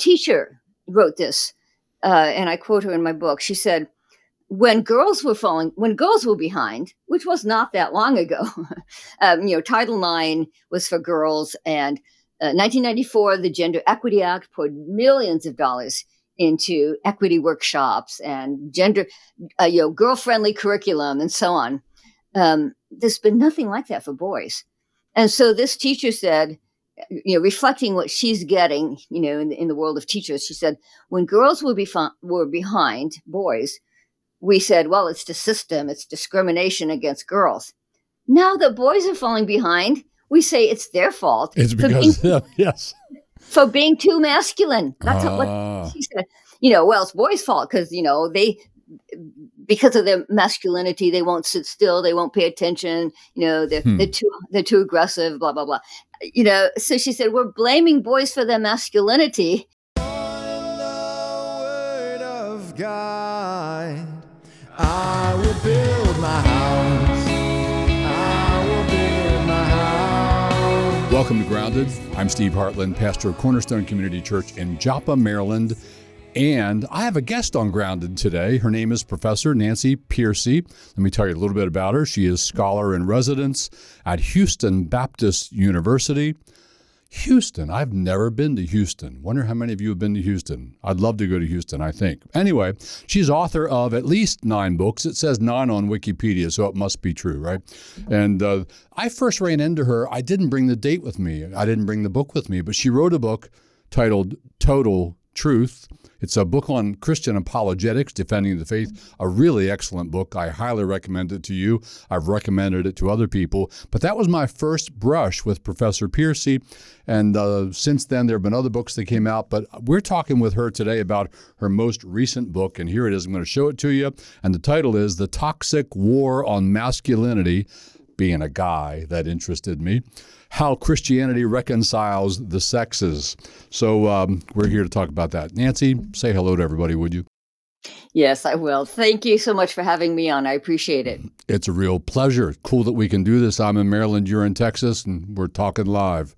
teacher wrote this, uh, and I quote her in my book. She said, when girls were falling, when girls were behind, which was not that long ago, um, you know, Title IX was for girls, and uh, 1994, the Gender Equity Act poured millions of dollars into equity workshops and gender, uh, you know, girl-friendly curriculum and so on. Um, there's been nothing like that for boys, and so this teacher said, you know, reflecting what she's getting, you know, in the, in the world of teachers, she said, when girls were, befi- were behind boys we said, well, it's the system, it's discrimination against girls. Now that boys are falling behind, we say it's their fault. It's because, being, yes. For being too masculine. That's what ah. she said. You know, well, it's boys' fault because, you know, they, because of their masculinity, they won't sit still, they won't pay attention, you know, they're, hmm. they're too, they're too aggressive, blah, blah, blah. You know, so she said, we're blaming boys for their masculinity. God. I will build my house. Build my house. Welcome to Grounded. I'm Steve Hartland, pastor of Cornerstone Community Church in Joppa, Maryland. And I have a guest on Grounded today. Her name is Professor Nancy Pearcey. Let me tell you a little bit about her. She is scholar in residence at Houston Baptist University. Houston. I've never been to Houston. Wonder how many of you have been to Houston. I'd love to go to Houston, I think. Anyway, she's author of at least nine books. It says nine on Wikipedia, so it must be true, right? And uh, I first ran into her. I didn't bring the date with me, I didn't bring the book with me, but she wrote a book titled Total Truth it's a book on Christian apologetics, defending the faith, a really excellent book. I highly recommend it to you. I've recommended it to other people. But that was my first brush with Professor Pearcey. And uh, since then, there have been other books that came out. But we're talking with her today about her most recent book. And here it is. I'm going to show it to you. And the title is The Toxic War on Masculinity being a guy that interested me how Christianity reconciles the sexes. So um, we're here to talk about that. Nancy, say hello to everybody, would you? Yes, I will. Thank you so much for having me on. I appreciate it. It's a real pleasure. Cool that we can do this. I'm in Maryland, you're in Texas, and we're talking live.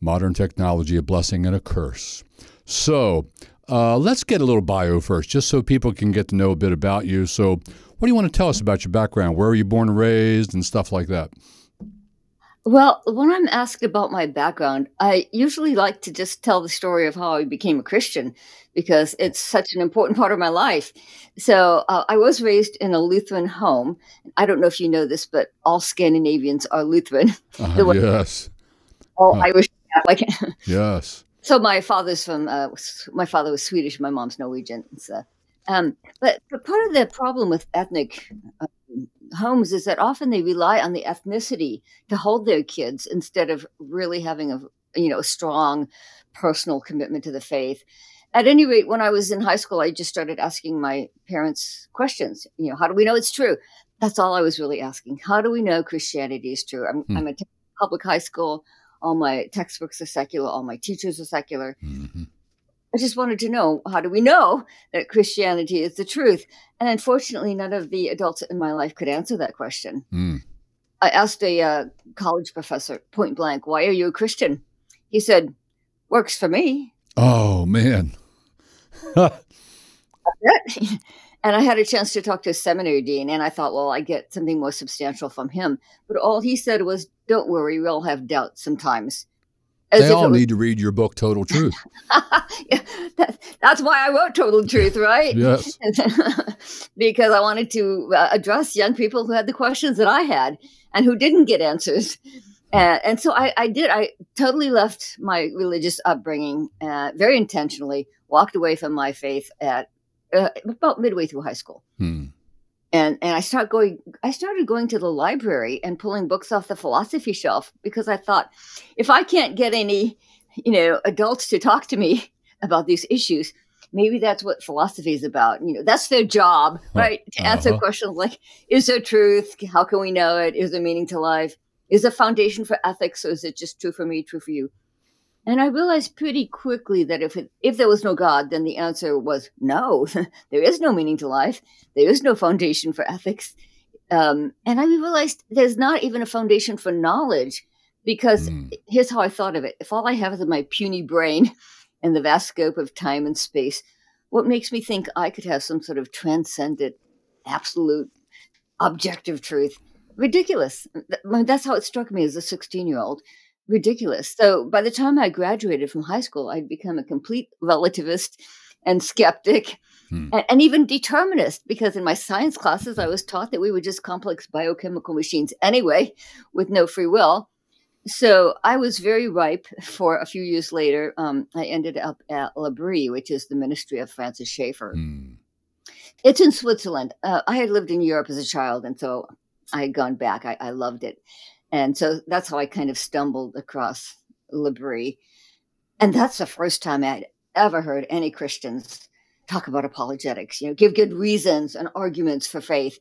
Modern technology, a blessing and a curse. So, uh, let's get a little bio first, just so people can get to know a bit about you. So, what do you want to tell us about your background? Where were you born and raised, and stuff like that? Well, when I'm asked about my background, I usually like to just tell the story of how I became a Christian because it's such an important part of my life. So uh, I was raised in a Lutheran home. I don't know if you know this, but all Scandinavians are Lutheran. Uh, yes. All uh, Irish Catholic. yes. So my father's from, uh, my father was Swedish, my mom's Norwegian. So, um, but, but part of the problem with ethnic uh, homes is that often they rely on the ethnicity to hold their kids instead of really having a you know a strong personal commitment to the faith. At any rate when i was in high school i just started asking my parents questions you know how do we know it's true? That's all i was really asking. How do we know christianity is true? I'm, hmm. I'm a public high school. All my textbooks are secular. All my teachers are secular. Mm-hmm. I just wanted to know how do we know that Christianity is the truth? And unfortunately, none of the adults in my life could answer that question. Mm. I asked a uh, college professor point blank, Why are you a Christian? He said, Works for me. Oh, man. and I had a chance to talk to a seminary dean, and I thought, well, I get something more substantial from him. But all he said was, Don't worry, we all have doubts sometimes. As they all was... need to read your book, Total Truth. yeah, that, that's why I wrote Total Truth, right? yes. because I wanted to uh, address young people who had the questions that I had and who didn't get answers. Uh, and so I, I, did. I totally left my religious upbringing uh, very intentionally, walked away from my faith at uh, about midway through high school. Hmm and and I start going I started going to the library and pulling books off the philosophy shelf because I thought if I can't get any you know adults to talk to me about these issues maybe that's what philosophy is about. You know that's their job right to answer uh-huh. questions like is there truth? How can we know it? Is there meaning to life? Is there foundation for ethics or is it just true for me true for you and I realized pretty quickly that if it, if there was no God, then the answer was no. there is no meaning to life. There is no foundation for ethics. Um, and I realized there's not even a foundation for knowledge because mm. here's how I thought of it: if all I have is my puny brain and the vast scope of time and space, what makes me think I could have some sort of transcendent, absolute, objective truth? Ridiculous. That's how it struck me as a 16 year old. Ridiculous. So by the time I graduated from high school, I'd become a complete relativist and skeptic hmm. and, and, even determinist because in my science classes, I was taught that we were just complex biochemical machines anyway with no free will. So I was very ripe for a few years later. Um, I ended up at L'Abri, which is the ministry of Francis Schaeffer. Hmm. It's in Switzerland. Uh, I had lived in Europe as a child, and so I had gone back. I, I loved it. And so that's how I kind of stumbled across L'Abri. And that's the first time I'd ever heard any Christians talk about apologetics, you know, give good reasons and arguments for faith,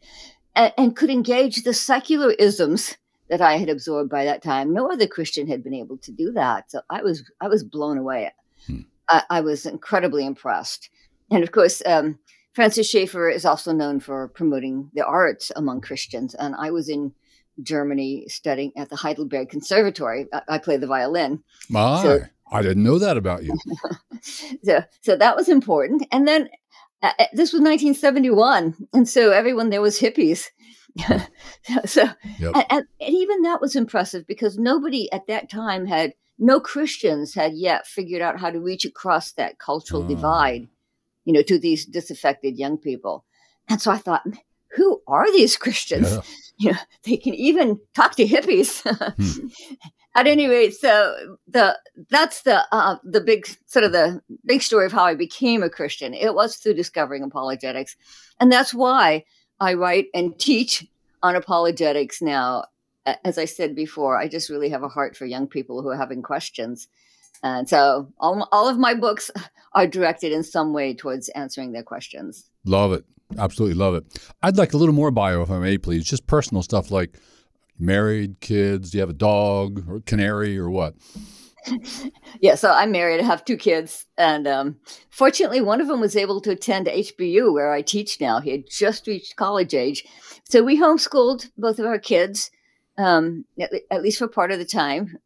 and, and could engage the secular isms that I had absorbed by that time. No other Christian had been able to do that. So I was I was blown away. Hmm. I, I, was incredibly impressed. And of course, um, Francis Schaeffer is also known for promoting the arts among Christians. And I was in Germany studying at the Heidelberg Conservatory. I, I play the violin. My, so, I didn't know that about you. so, so that was important. And then uh, uh this was 1971, and so everyone there was hippies. so, yep. and, and, even that was impressive because nobody at that time had, no Christians had yet figured out how to reach across that cultural divide, you know, to these disaffected young people. And so I thought, who are these Christians? Yeah. You know, they can even talk to hippies. hmm. At any rate, so the that's the uh, the big sort of the big story of how I became a Christian. It was through discovering apologetics, and that's why I write and teach on apologetics now. As I said before, I just really have a heart for young people who are having questions. And so all, all of my books are directed in some way towards answering their questions. Love it. Absolutely love it. I'd like a little more bio, if I may, please. Just personal stuff like married, kids. Do you have a dog or canary or what? yeah, so I'm married. I have two kids, and um, fortunately, one of them was able to attend HBU, where I teach now. He had just reached college age, so we homeschooled both of our kids, um, at, at, least for part of the time.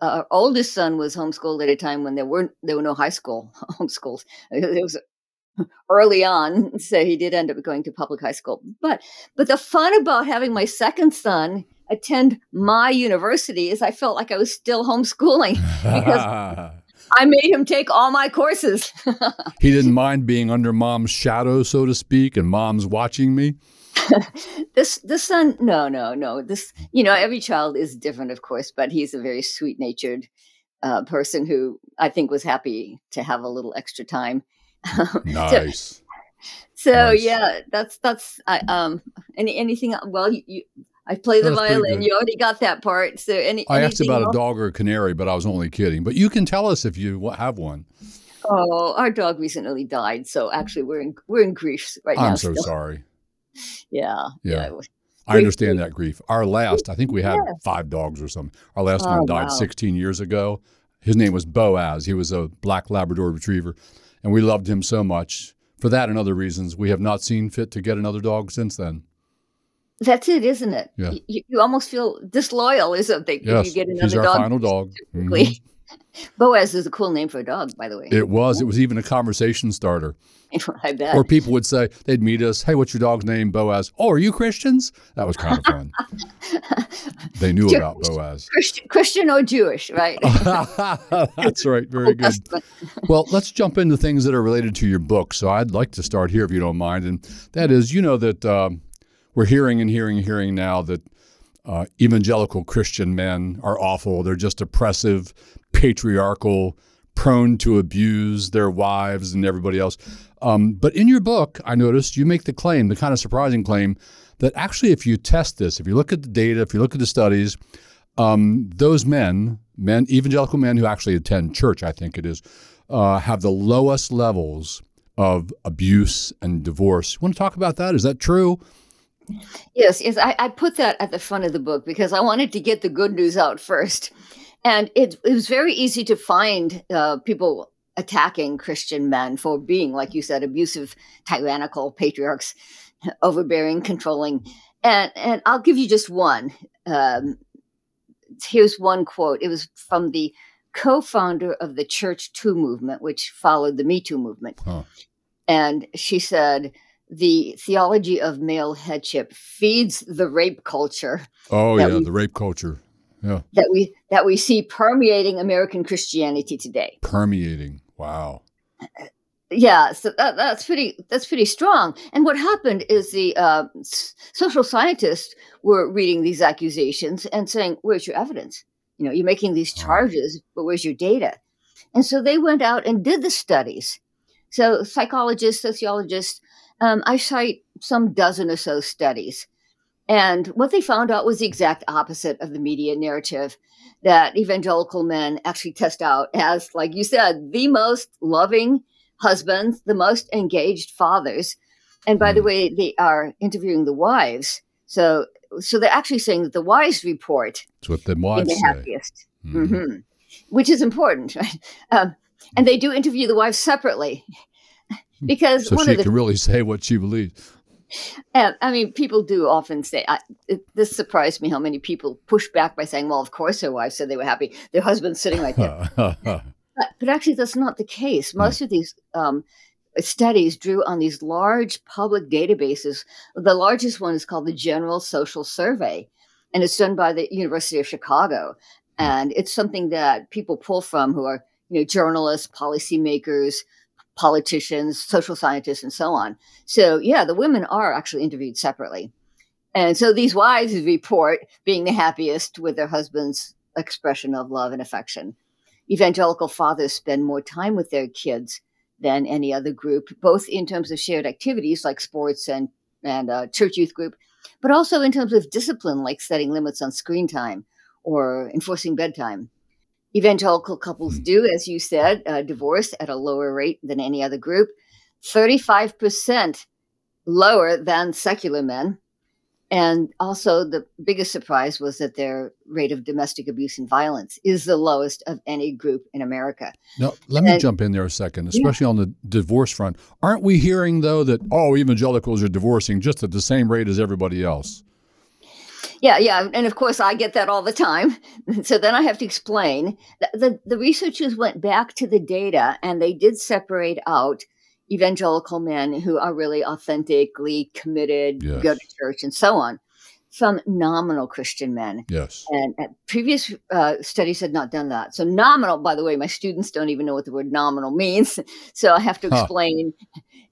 Our oldest son was homeschooled at a time when there weren't there were no high school homeschools. It was early on, so he did end up going to public high school. But but the fun about having my second son attend my university is I felt like I was still homeschooling because I made him take all my courses. he didn't mind being under mom's shadow, so to speak, and mom's watching me. this this son, no, no, no. This, you know, every child is different, of course, but he's a very sweet natured uh, person who I think was happy to have a little extra time. nice. so, so nice. yeah, that's that's I, um any anything. Well, you, you I play the violin. You already got that part. So any I asked about else? a dog or a canary, but I was only kidding. But you can tell us if you have one. Oh, our dog recently died, so actually we're in we're in grief right I'm now. I'm so still. sorry. Yeah. Yeah. yeah. I understand that grief. Our last, I think we had yes. five dogs or something. Our last oh, one died wow. 16 years ago. His name was Boaz. He was a black Labrador retriever, and we loved him so much. For that and other reasons, we have not seen fit to get another dog since then. That's it, isn't it? Yeah. You, you almost feel disloyal, isn't it? Yes. you get another He's our dog. final dog. Mm-hmm. Boaz is a cool name for a dog, by the way. It was. It was even a conversation starter. I bet. Or people would say, they'd meet us, hey, what's your dog's name? Boaz. Oh, are you Christians? That was kind of fun. they knew Jewish, about Boaz. Christian, Christian or Jewish, right? That's right. Very good. well, let's jump into things that are related to your book. So I'd like to start here, if you don't mind. And that is, you know, that um, we're hearing and hearing and hearing now that uh, evangelical Christian men are awful. They're just oppressive, patriarchal, prone to abuse their wives and everybody else. Um, but in your book, I noticed you make the claim, the kind of surprising claim, that actually, if you test this, if you look at the data, if you look at the studies, um, those men, men, evangelical men who actually attend church, I think it is, uh, have the lowest levels of abuse and divorce. You want to talk about that? Is that true? Yes, yes. I, I, put that at the front of the book because I wanted to get the good news out first. And it, it was very easy to find uh, people attacking Christian men for being, like you said, abusive, tyrannical patriarchs, overbearing, controlling. And, and I'll give you just one. Um, here's one quote. It was from the co-founder of the Church Too movement, which followed the Me Too movement. Huh. And she said the theology of male headship feeds the rape culture Oh yeah, we- the rape culture. Yeah, that we that we see permeating American Christianity today. permeating. Wow. Yeah, so that, that's pretty that's pretty strong. And what happened is the uh, s- social scientists were reading these accusations and saying, "Where's your evidence? You know, you're making these Oh. charges, but where's your data?" And so they went out and did the studies. So psychologists, sociologists, um, I cite some dozen or so studies, and what they found out was the exact opposite of the media narrative. That evangelical men actually test out as, like you said, the most loving husbands, the most engaged fathers. And by the Mm. way, they are interviewing the wives. So so they're actually saying that the wives report That's what the wives the say. happiest, Mhm. hmm which is important. Right? Um, and they do interview the wives separately because So one she of the can really say what she believes. Uh, I mean, people do often say, I, it, this surprised me how many people push back by saying, well, of course their wives said they were happy. Their husband's sitting right there. But, but actually, that's not the case. Most of these um, studies drew on these large public databases. The largest one is called the General Social Survey, and it's done by the University of Chicago. And it's something that people pull from who are, you know, journalists, policymakers, politicians, social scientists, and so on. So, yeah, the women are actually interviewed separately. And so these wives report being the happiest with their husband's expression of love and affection evangelical fathers spend more time with their kids than any other group, both in terms of shared activities like sports and and uh, church youth group, but also in terms of discipline like setting limits on screen time or enforcing bedtime. Evangelical couples Hmm. do, as you said, uh, divorce at a lower rate than any other group, thirty-five percent lower than secular men. And also, the biggest surprise was that their rate of domestic abuse and violence is the lowest of any group in America. Now, let me And- jump in there a second, especially on the divorce front. Aren't we hearing, though, that, oh, evangelicals are divorcing just at the same rate as everybody else? Yeah, yeah, and of course I get that all the time. So then I have to explain. The, the, the researchers went back to the data and they did separate out evangelical men who are really authentically committed, Yes. go to church, and so on, from nominal Christian men. Yes. And uh, previous uh, studies had not done that. So nominal, by the way, my students don't even know what the word nominal means. So I have to Huh. explain.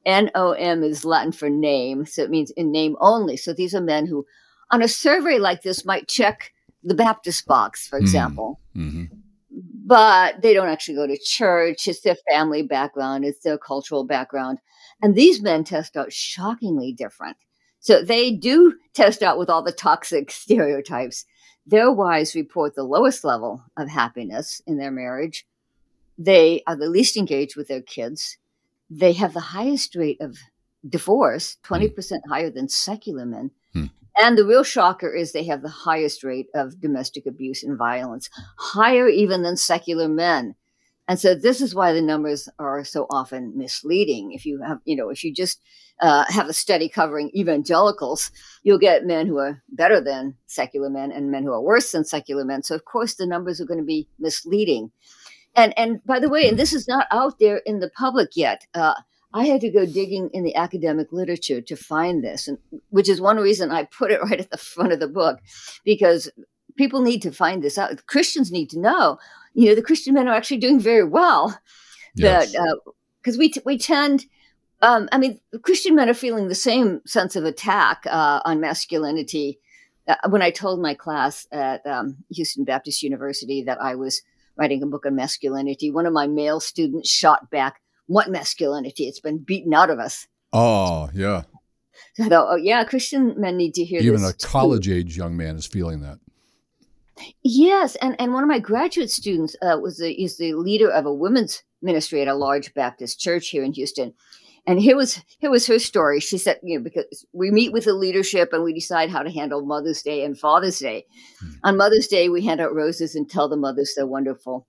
N-O-M is Latin for name, so it means in name only. So these are men who, on a survey like this, might check the Baptist box, for Hmm. example, hmm but they don't actually go to church. It's their family background, it's their cultural background, and these men test out shockingly different. So they do test out with all the toxic stereotypes. Their wives report the lowest level of happiness in their marriage. They are the least engaged with their kids. They have the highest rate of divorce, 20% higher than secular men. Hmm. And the real shocker is they have the highest rate of domestic abuse and violence, higher even than secular men. And so this is why the numbers are so often misleading. If you have, you know, if you just uh, have a study covering evangelicals, you'll get men who are better than secular men and men who are worse than secular men. So of course the numbers are going to be misleading. And and by the way, and this is not out there in the public yet. Uh, I had to go digging in the academic literature to find this, and which is one reason I put it right at the front of the book, because people need to find this out. Christians need to know. You know, the Christian men are actually doing very well. Yes. That because we t- we tend. Um, I mean, Christian men are feeling the same sense of attack uh, on masculinity. Uh, when I told my class at um, Houston Baptist University that I was writing a book on masculinity, one of my male students shot back, "What masculinity? It's been beaten out of us." oh, yeah. So I thought, oh yeah, Christian men need to hear this. Even a too. college age young man is feeling that. Yes, and, and one of my graduate students uh, was the, is the leader of a women's ministry at a large Baptist church here in Houston. And here was here was her story. She said, you know, because we meet with the leadership and we decide how to handle Mother's Day and Father's Day. Hmm. On Mother's Day, we hand out roses and tell the mothers they're wonderful.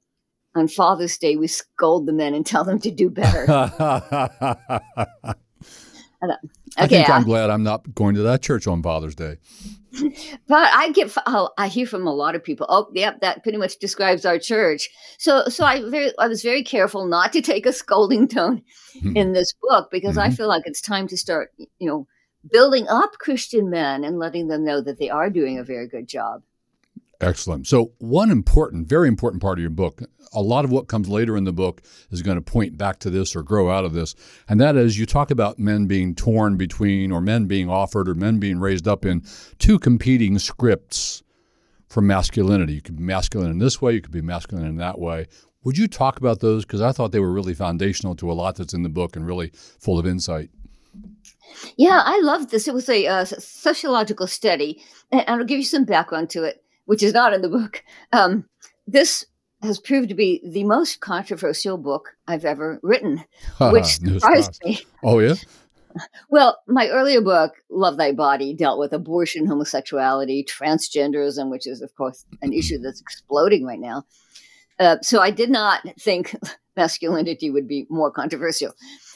On Father's Day, we scold the men and tell them to do better. I think I'm glad I'm not going to that church on Father's Day. but I get oh, I hear from a lot of people. Oh, yep, that pretty much describes our church. So so I very I was very careful not to take a scolding tone mm-hmm. in this book because mm-hmm. I feel like it's time to start, you know, building up Christian men and letting them know that they are doing a very good job. Excellent. So, one important, very important part of your book, a lot of what comes later in the book is going to point back to this or grow out of this. And that is you talk about men being torn between, or men being offered, or men being raised up in two competing scripts for masculinity. You could be masculine in this way, you could be masculine in that way. Would you talk about those? Because I thought they were really foundational to a lot that's in the book and really full of insight. Yeah, I love this. It was a uh, sociological study, and I'll give you some background to it which is not in the book. Um, this has proved to be the most controversial book I've ever written, which surprised me. Oh, yeah? Well, my earlier book, Love Thy Body, dealt with abortion, homosexuality, transgenderism, which is, of course, an issue that's exploding right now. Uh, so I did not think masculinity would be more controversial.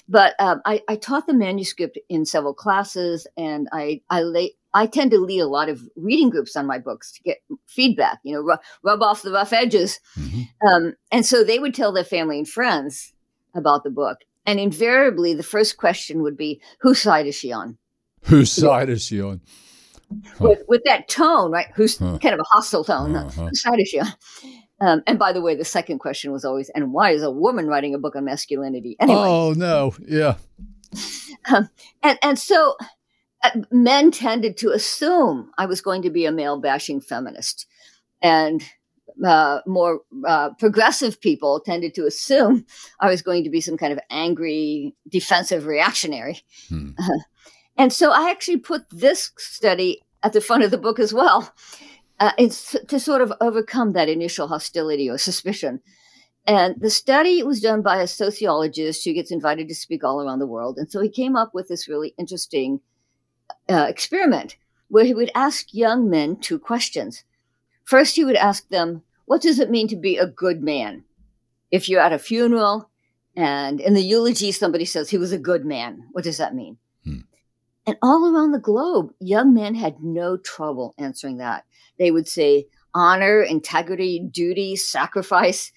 But um, I, I, taught the manuscript in several classes, and I I, lay, I tend to lead a lot of reading groups on my books to get feedback, you know, rub, rub off the rough edges. Mm-hmm. Um, and so they would tell their family and friends about the book, and invariably the first question would be, "Whose side is she on?" Whose side is she on? Huh. With, with, that tone, right? Who's huh. kind of a hostile tone? Uh-huh. Whose side is she on? Um, and by the way, the second question was always, and why is a woman writing a book on masculinity? Anyway. Oh, no. Yeah. Um, and, and so men tended to assume I was going to be a male bashing feminist. And uh, more uh, progressive people tended to assume I was going to be some kind of angry, defensive reactionary. Hmm. and so I actually put this study at the front of the book as well uh, it's to sort of overcome that initial hostility or suspicion. And the study was done by a sociologist who gets invited to speak all around the world. And so he came up with this really interesting uh, experiment where he would ask young men two questions. First, he would ask them, What does it mean to be a good man? If you're at a funeral and in the eulogy somebody says he was a good man, what does that mean? Hmm. And all around the globe, young men had no trouble answering that. They would say honor, integrity, duty, sacrifice,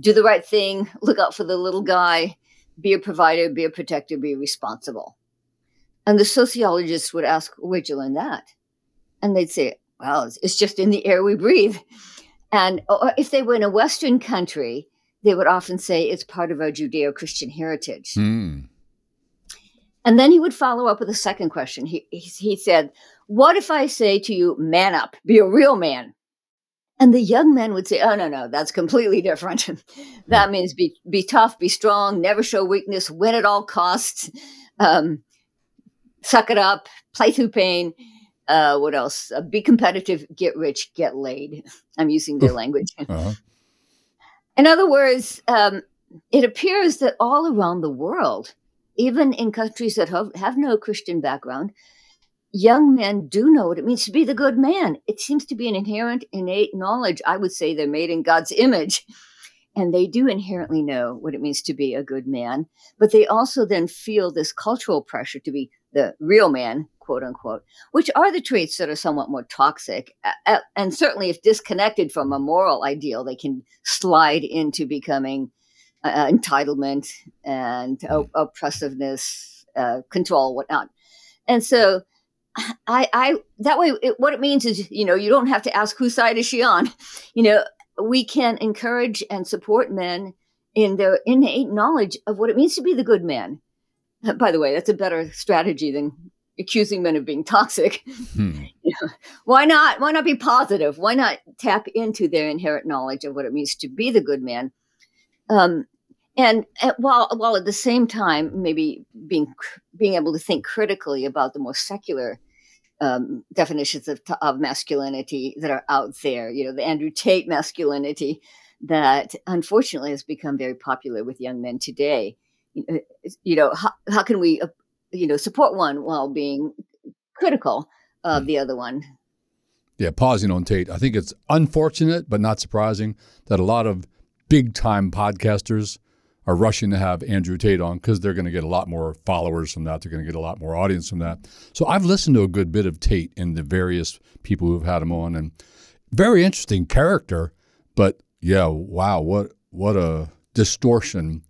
do the right thing, look out for the little guy, be a provider, be a protector, be responsible. And the sociologists would ask, Where'd you learn that? And they'd say, Well, it's just in the air we breathe. And if they were in a Western country, they would often say it's part of our Judeo Christian heritage. Mm. And then he would follow up with a second question. He, he, he said, what if I say to you, man up, be a real man? And the young men would say, Oh, no, no, that's completely different. that means be, be tough, be strong, never show weakness, win at all costs, um, suck it up, play through pain. Uh, what else? Uh, be competitive, get rich, get laid. I'm using their language. Uh-huh. In other words, um, it appears that all around the world, even in countries that have, have no Christian background, young men do know what it means to be the good man. It seems to be an inherent, innate knowledge. I would say they're made in God's image. And they do inherently know what it means to be a good man. But they also then feel this cultural pressure to be the real man, quote unquote, which are the traits that are somewhat more toxic. And certainly, if disconnected from a moral ideal, they can slide into becoming uh, entitlement and oppressiveness, uh, control, whatnot. And so I, I that way it, what it means is you know you don't have to ask whose side is she on you know we can encourage and support men in their innate knowledge of what it means to be the good man by the way that's a better strategy than accusing men of being toxic hmm. you know, why not why not be positive why not tap into their inherent knowledge of what it means to be the good man um, and, and while while at the same time maybe being being able to think critically about the more secular um, definitions of, of masculinity that are out there. You know, the Andrew Tate masculinity that unfortunately has become very popular with young men today. You know, how, how can we, uh, you know, support one while being critical of the other one? Yeah, pausing on Tate. I think it's unfortunate, but not surprising that a lot of big time podcasters are rushing to have Andrew Tate on because they're going to get a lot more followers from that. They're going to get a lot more audience from that. So I've listened to a good bit of Tate and the various people who've had him on, and very interesting character. But yeah, wow, what what a distortion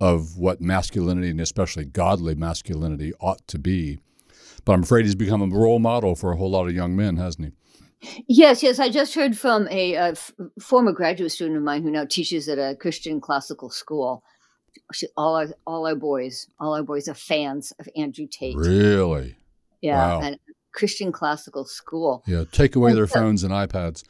of what masculinity and especially godly masculinity ought to be. But I'm afraid he's become a role model for a whole lot of young men, hasn't he? Yes, yes. I just heard from a, a f- former graduate student of mine who now teaches at a Christian classical school. She, all our all our boys, all our boys are fans of Andrew Tate. Really? Yeah, wow. and Christian classical school. Yeah, take away their phones and iPads.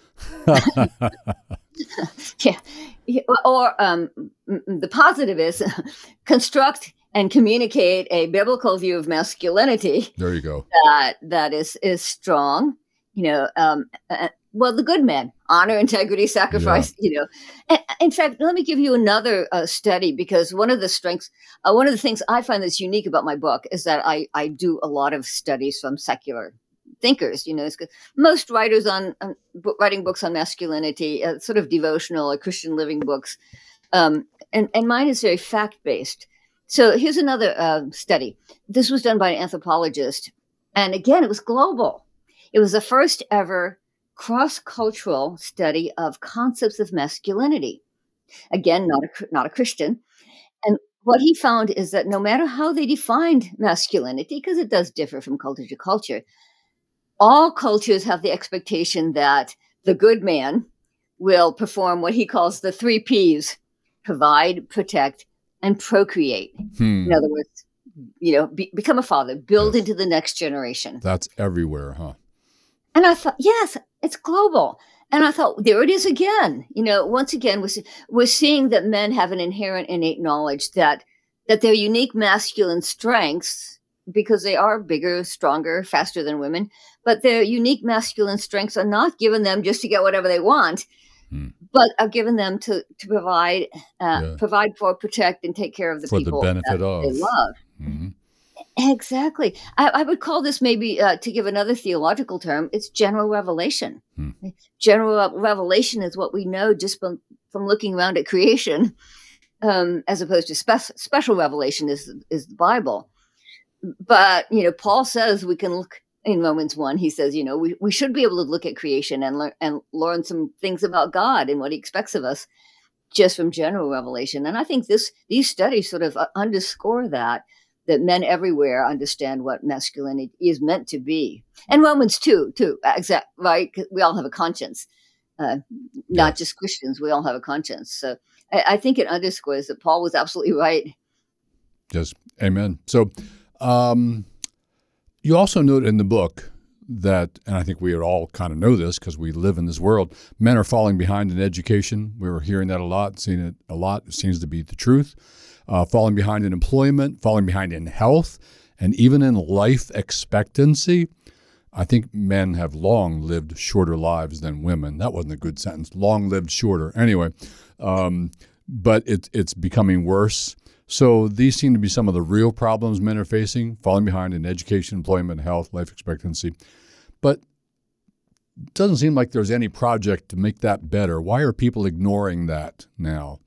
yeah, or um, the positive is construct and communicate a biblical view of masculinity. There you go. That that is is strong. You know, um, uh, well, the good men honor, integrity, sacrifice. Yeah. You know, and, in fact, let me give you another uh, study because one of the strengths, uh, one of the things I find that's unique about my book is that I I do a lot of studies from secular thinkers. You know, most writers on, on writing books on masculinity, uh, sort of devotional or Christian living books, um, and and mine is very fact based. So here's another uh, study. This was done by an anthropologist, and again, it was global. It was the first ever cross cultural study of concepts of masculinity. Again, not a not a Christian, and what he found is that no matter how they defined masculinity, because it does differ from culture to culture, all cultures have the expectation that the good man will perform what he calls the three P's provide, protect, and procreate. Hmm. In other words, you know, be, become a father, build yes. into the next generation. That's everywhere, huh? And I thought, yes, it's global. And I thought, there it is again. You know, once again, we're, we're seeing that men have an inherent innate knowledge that that their unique masculine strengths because they are bigger, stronger, faster than women, but their unique masculine strengths are not given them just to get whatever they want, hmm. but are given them to to provide, uh, yeah. provide for, protect, and take care of the for people the benefit of they love. Mm-hmm. Exactly. I, I, would call this maybe uh, to give another theological term. It's general revelation. Hmm. General revelation is what we know just from from looking around at creation, um, as opposed to spe- special revelation is is the Bible but you know paul says we can look in romans 1 he says you know we, we should be able to look at creation and learn and learn some things about god and what he expects of us just from general revelation. And i think this these studies sort of uh, underscore that that men everywhere understand what masculinity is meant to be. And romans 2 too exact right? We all have a conscience uh, not just christians we all have a conscience. So I, I think it underscores that paul was absolutely right. Yes. Amen. So um, you also note in the book that, and I think we all kind of know this because we live in this world, men are falling behind in education. We were hearing that a lot, seeing it a lot. It seems to be the truth. Uh, falling behind in employment, falling behind in health, and even in life expectancy. I think men have long lived shorter lives than women. That wasn't a good sentence. Long lived shorter. Anyway, um, but it, it's becoming worse. So these seem to be some of the real problems men are facing, falling behind in education, employment, health, life expectancy. But it doesn't seem like there's any project to make that better. Why are people ignoring that now?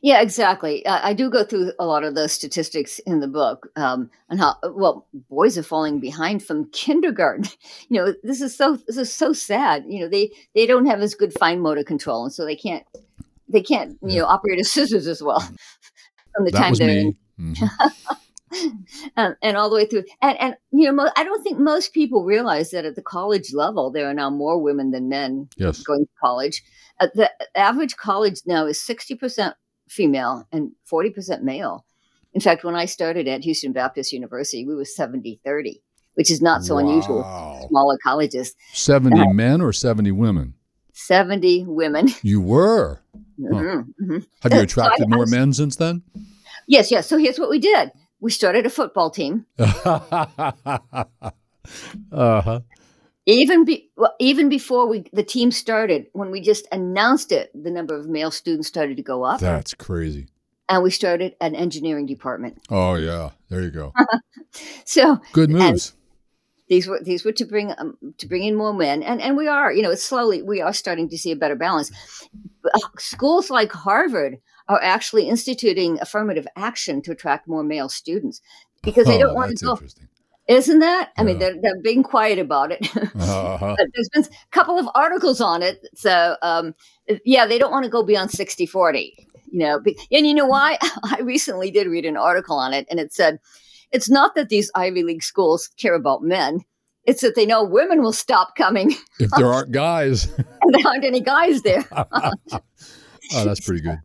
Yeah, exactly. I, I do go through a lot of the statistics in the book um, and how well boys are falling behind from kindergarten. You know, this is so this is so sad. You know, they they don't have as good fine motor control, and so they can't they can't you know operate a scissors as well from the that time they're in. Mm-hmm. um, and all the way through. And, and you know, I don't think most people realize that at the college level, there are now more women than men yes. going to college. Uh, the average college now is 60% female and 40% male. In fact, when I started at Houston Baptist University, we were 70 30, which is not so wow. unusual. Smaller colleges. 70 uh, men or 70 women? 70 women. You were? Mm-hmm, mm-hmm. Have you attracted more men since then? Yes, yes. So here's what we did we started a football team. uh-huh. Even be, well, even before we the team started, when we just announced it, the number of male students started to go up. That's crazy. And we started an engineering department. Oh yeah, there you go. so good moves. These were these were to bring um, to bring in more men, and and we are, you know, slowly we are starting to see a better balance. Uh, schools like Harvard are actually instituting affirmative action to attract more male students because they don't Oh, want that's to go. Isn't that? I mean, they're, they're being quiet about it. Uh-huh. There's been a couple of articles on it. So, um, yeah, they don't want to go beyond 60 40. You know, and you know why? I recently did read an article on it, and it said it's not that these Ivy League schools care about men, it's that they know women will stop coming If there aren't guys, and there aren't any guys there. oh, that's pretty good.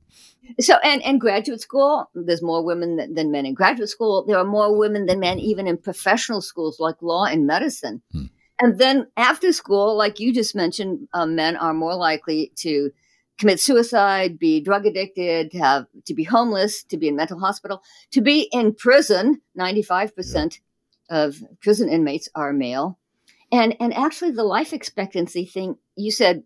So, and, and graduate school, there's more women than, than men in graduate school. There are more women than men even in professional schools like law and medicine. Hmm. And then after school, like you just mentioned, uh, men are more likely to commit suicide, be drug addicted, to have to be homeless, to be in mental hospital, to be in prison. Ninety-five percent of prison inmates are male, and and actually the life expectancy thing you said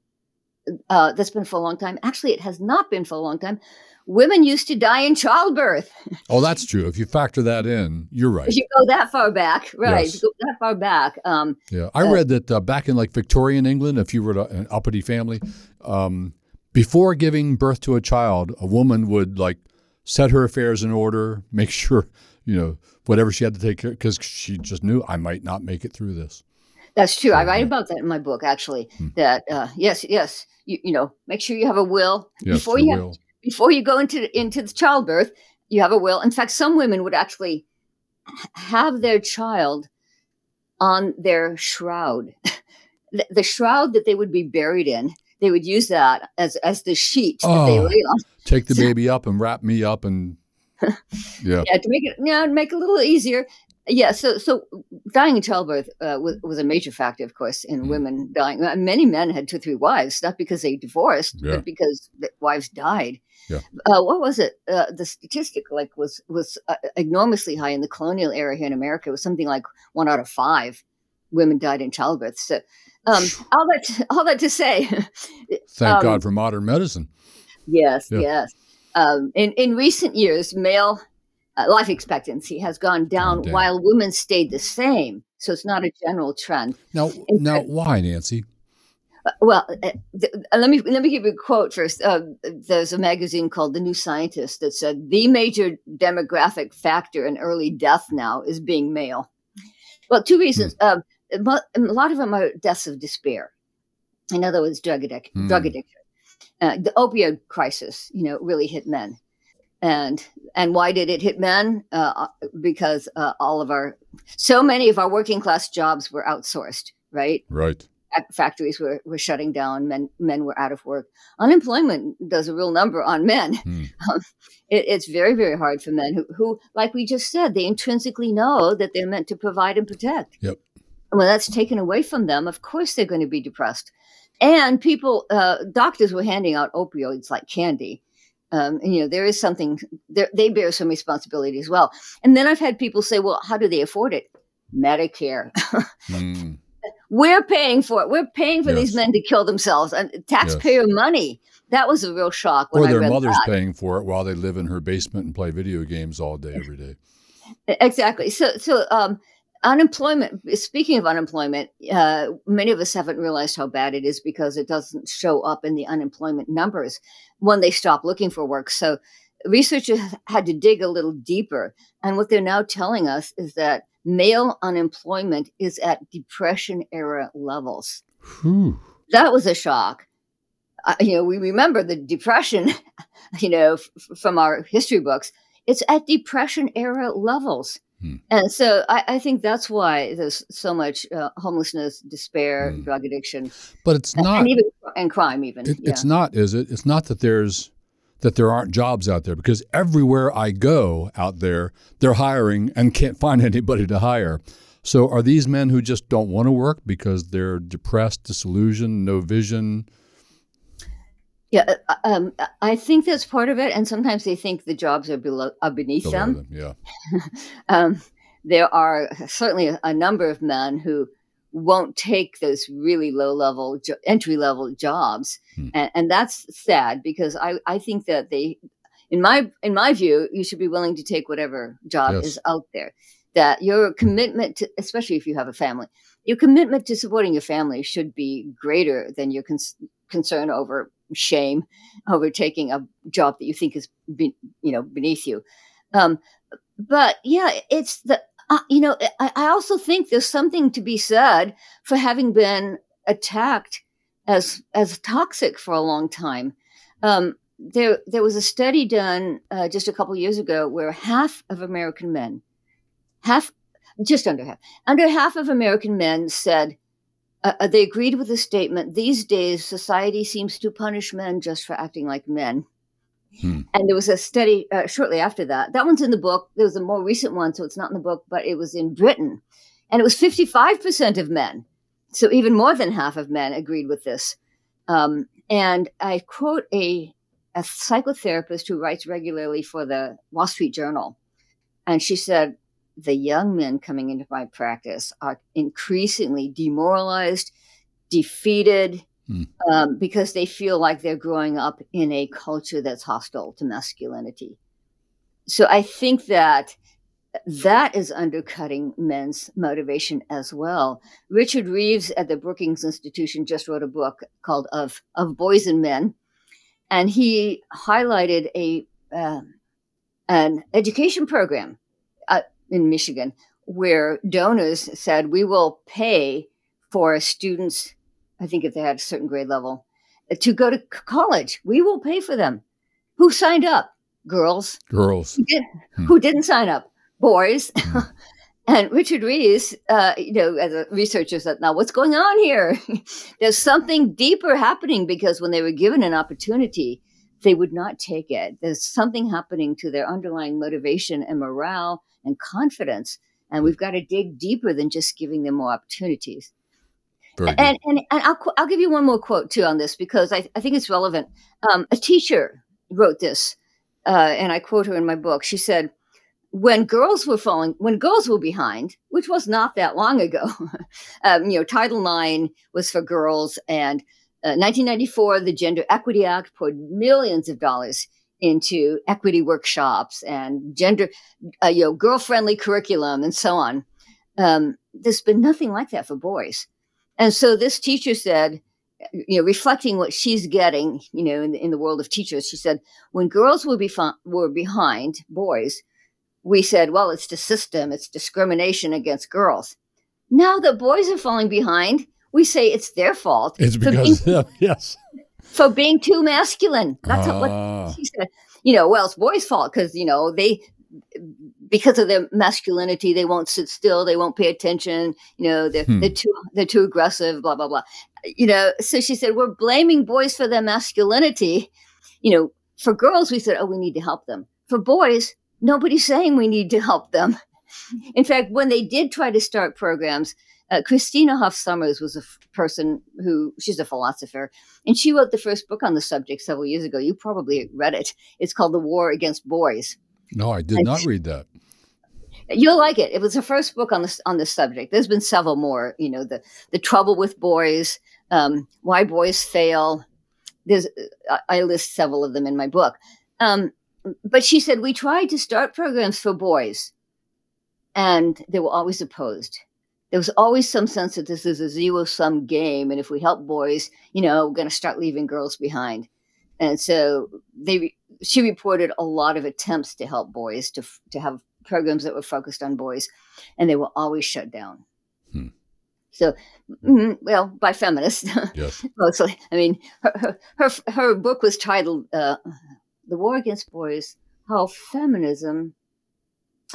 uh, that's been for a long time. Actually, it has not been for a long time. Women used to die in childbirth. Oh, that's true. If you factor that in, you're right. If you go that far back, right? Yes. Go that far back. Um, Yeah, I read that uh, back in like Victorian England, if you were to- an uppity family, um, before giving birth to a child, a woman would like set her affairs in order, make sure you know whatever she had to take care, because she just knew I might not make it through this. that's true. I write about that in my book, actually. Hmm. That uh, yes, yes, you, you know, make sure you have a will Yes, before you have, before you go into into the childbirth. You have a will. In fact, some women would actually have their child on their shroud, the, the shroud that they would be buried in. They would use that as as the sheet that they Oh. lay on. Take the baby up and wrap me up and yeah. yeah to make it yeah make it a little easier yeah so so dying in childbirth uh, was, was a major factor of course in Mm. women dying Uh, many men had two or three wives not because they divorced Yeah. but because the wives died Yeah. uh, what was it uh, the statistic like was was uh, enormously high in the colonial era here in america it was something like one out of five women died in childbirth so um, all that to, all that to say Thank Um, God for modern medicine. Yes, Yeah. yes. Um, in in recent years, male uh, life expectancy has gone down, down. while women stayed the same. So it's not a general trend. Now, in now, fact- why, Nancy? Uh, well, uh, th- uh, let me let me give you a quote first. There's a magazine called The New Scientist that said the major demographic factor in early death now is being male. Well, two reasons. Hmm. Um, a a lot of them are deaths of despair. In other words, drug addic- Hmm. drug addiction. Uh, the opioid crisis, you know, really hit men. And and why did it hit men? Uh, because uh, all of our so many of our working class jobs were outsourced, right? Right. Fac- Factories were, were shutting down. Men men were out of work. Unemployment does a real number on men. Hmm. Um, it, it's very very hard for men who, who, like we just said, they intrinsically know that they're meant to provide and protect. Yep. When that's taken away from them, of course they're going to be depressed. And people, uh, doctors were handing out opioids like candy. Um, and, you know, there is something, they bear some responsibility as well. And then I've had people say, well, how do they afford it? Medicare. Hmm. We're paying for it. We're paying for Yes. these men to kill themselves and taxpayer money. That was a real shock when Or their mother's that. paying for it while they live in her basement and play video games all day, every day. Exactly. So, so um, unemployment. Speaking of unemployment, uh, many of us haven't realized how bad it is because it doesn't show up in the unemployment numbers when they stop looking for work. So, researchers had to dig a little deeper, and what they're now telling us is that male unemployment is at depression era levels. Whew. That was a shock. Uh, you know, we remember the depression, you know, f- from our history books. It's at depression era levels. Hmm. And so I, I think that's why there's so much uh, homelessness, despair, Hmm. drug addiction, But it's not. and even and crime. Even It, yeah. It's not, is it? It's not that there's that there aren't jobs out there because everywhere I go out there, they're hiring and can't find anybody to hire. So are these men who just don't want to work because they're depressed, disillusioned, no vision? Yeah. uh, Um, I think that's part of it. And sometimes they think the jobs are below are beneath below them. them? Yeah. um, there are certainly a, number of men who won't take those really low level jo- entry level jobs Hmm. and, and that's sad because I, I think that they in my in my view you should be willing to take whatever job Yes. is out there that your commitment to especially if you have a family your commitment to supporting your family should be greater than your cons- concern over shame over taking a job that you think is, be, you know, beneath you. Um, but yeah, it's the uh, you know I, I also think there's something to be said for having been attacked as as toxic for a long time. Um, there there was a study done uh, just a couple years ago where half of American men, half just under half, under half of American men said uh, uh, they agreed with the statement. These days, society seems to punish men just for acting like men. Hmm. And there was a study uh, shortly after that. That one's in the book. There was a more recent one, so it's not in the book, but it was in Britain. And it was 55% of men. So even more than half of men agreed with this. Um, and I quote a, a psychotherapist who writes regularly for the Wall Street Journal. And she said, The young men coming into my practice are increasingly demoralized, defeated, Hmm. Um, because they feel like they're growing up in a culture that's hostile to masculinity. So I think that that is undercutting men's motivation as well. Richard Reeves at the Brookings Institution just wrote a book called "Of of Boys and Men," and he highlighted a uh, an education program in Michigan where donors said, "We will pay for students I think if they had a certain grade level, to go to college. We will pay for them. Who signed up? Girls. Girls. Who, did, hmm. who didn't sign up? Boys. Hmm. and Richard Reeves, uh, you know, as a researcher said, now what's going on here? There's something deeper happening because when they were given an opportunity, they would not take it. There's something happening to their underlying motivation and morale and confidence. And we've got to dig deeper than just giving them more opportunities. And, and, and I'll, I'll give you one more quote too on this because I, I think it's relevant. Um, a teacher wrote this, uh, and I quote her in my book. She said, when girls were falling, when girls were behind, which was not that long ago, um, you know, Title IX was for girls, and uh, 1994, the Gender Equity Act poured millions of dollars into equity workshops and gender, uh, you know, girl-friendly curriculum and so on. Um, there's been nothing like that for boys. And so this teacher said, you know, reflecting what she's getting, you know, in the, in the world of teachers, she said, when girls were, were behind boys, we said, well, it's the system, it's discrimination against girls. Now that boys are falling behind, we say it's their fault. It's because, being, yes. For being too masculine. That's uh. what ah. she said. You know, well, it's boys' fault because, you know, they, because of their masculinity, they won't sit still. They won't pay attention. You know, they're, hmm. they're too they're too aggressive. Blah blah blah. You know, so she said we're blaming boys for their masculinity. You know, for girls we said, oh, we need to help them. For boys, nobody's saying we need to help them. In fact, when they did try to start programs, uh, Christina Hoff Sommers was a f- person who she's a philosopher, and she wrote the first book on the subject several years ago. You probably read it. It's called The War Against Boys. No, I did and not read that. You'll like it. It was the first book on this on this subject. There's been several more. You know, the the trouble with boys, um, why boys fail. There's I list several of them in my book. Um, but she said we tried to start programs for boys, and they were always opposed. There was always some sense that this is a zero sum game, and if we help boys, you know, we're going to start leaving girls behind. And so they she reported a lot of attempts to help boys to to have programs that were focused on boys, and they were always shut down. Hmm. So, mm, well, by feminists, yes. mostly. I mean, her, her, her book was titled uh, "The War Against Boys: How Feminism."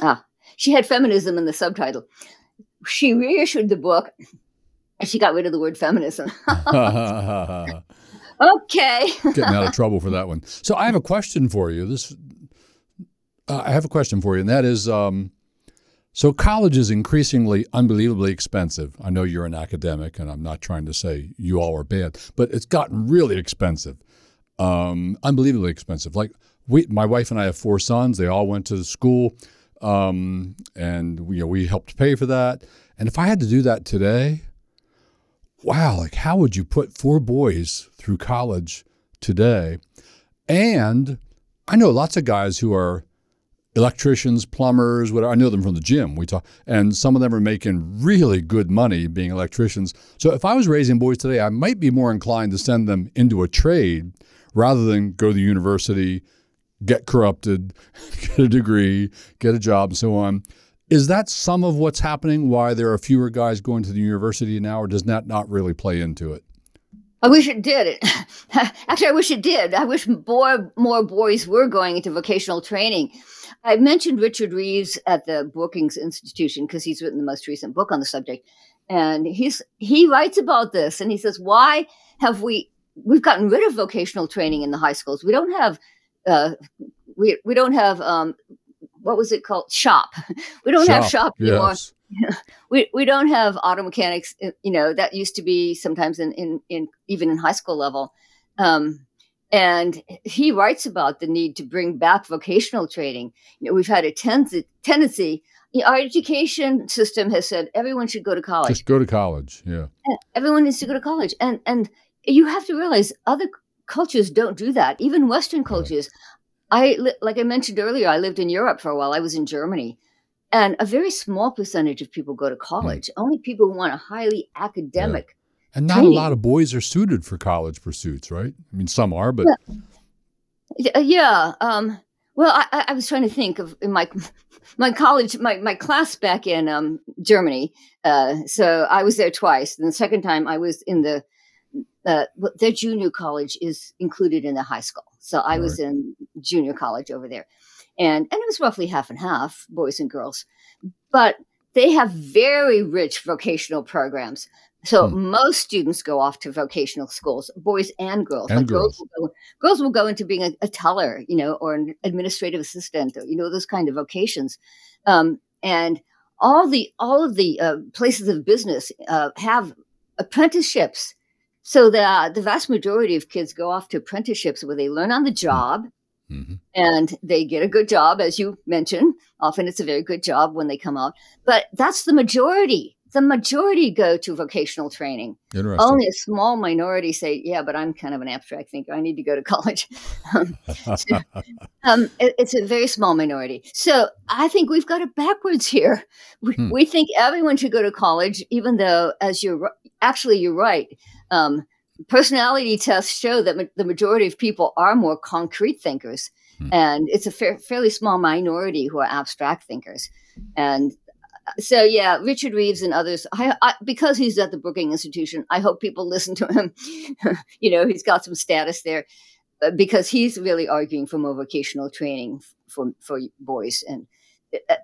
Ah, she had feminism in the subtitle. She reissued the book, and she got rid of the word feminism. okay. Getting out of trouble for that one. So I have a question for you. This uh, I have a question for you, and that is um, so college is increasingly unbelievably expensive. I know you're an academic, and I'm not trying to say you all are bad, but it's gotten really expensive, um, unbelievably expensive. Like we, my wife and I have four sons. They all went to school, um, and we, you know, we helped pay for that. And if I had to do that today, wow, like how would you put four boys through college today? And I know lots of guys who are electricians, plumbers, whatever. I know them from the gym. We talk, and some of them are making really good money being electricians. So if I was raising boys today, I might be more inclined to send them into a trade rather than go to the university, get corrupted, get a degree, get a job, and so on. Is that some of what's happening? Why there are fewer guys going to the university now, or does that not really play into it? I wish it did. Actually, I wish it did. I wish more more boys were going into vocational training. I mentioned Richard Reeves at the Brookings Institution because he's written the most recent book on the subject, and he's he writes about this, and he says, "Why have we we've gotten rid of vocational training in the high schools? We don't have uh, we we don't have um, what was it called shop? We don't shop, have shop anymore." Yes. we we don't have auto mechanics. Uh, you know that used to be sometimes in in, in even in high school level. Um, and he writes about the need to bring back vocational training. You know, we've had a ten- tendency. You know, our education system has said everyone should go to college. Just go to college. Yeah. Everyone needs to go to college, and and you have to realize other cultures don't do that. Even Western cultures. I like I mentioned earlier. I lived in Europe for a while. I was in Germany, and a very small percentage of people go to hmm. college. Mm. Only people who want a highly academic. Yeah and not Tiny. a lot of boys are suited for college pursuits, right? I mean, some are, but yeah. yeah um, well, I, I, was trying to think of in my my college, my, my class back in um, Germany. Uh, so I was there twice. And the second time, I was in the uh, their junior college is included in the high school. So I All was in junior college over there, and and it was roughly half and half, boys and girls. But they have very rich vocational programs. So hmm. most students go off to vocational schools, boys and girls. And like girls. Girls, will go, girls will go into being a, a, teller, you know, or an administrative assistant, or, you know, those kind of vocations. Um, and all the all of the uh, places of business uh, have apprenticeships, so that the vast majority of kids go off to apprenticeships where they learn on the hmm. job. Mm-hmm. And they get a good job, as you mentioned. Often it's a very good job when they come out, but that's the majority the majority go to vocational training. Only a small minority say, "Yeah, but I'm kind of an abstract thinker. I need to go to college." um, so, um, it, it's a very small minority. So I think we've got it backwards here. We, hmm. we think everyone should go to college, even though, as you're actually you're right. Um, personality tests show that ma- the majority of people are more concrete thinkers, hmm. and it's a fa- fairly small minority who are abstract thinkers. And so yeah, Richard Reeves and others. I, I, because he's at the Brookings Institution, I hope people listen to him. you know, he's got some status there uh, because he's really arguing for more vocational training for for boys, and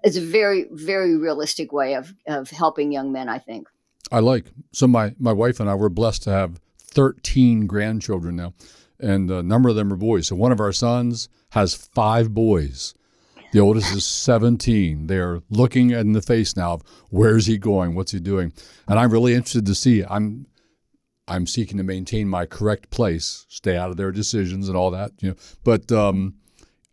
it's a very very realistic way of of helping young men. I think. I like so my my wife and I were blessed to have thirteen grandchildren now, and a number of them are boys. So one of our sons has five boys the oldest is 17. They're looking in the face now of where's he going? What's he doing? And I'm really interested to see. I'm I'm seeking to maintain my correct place, stay out of their decisions and all that, you know. But um,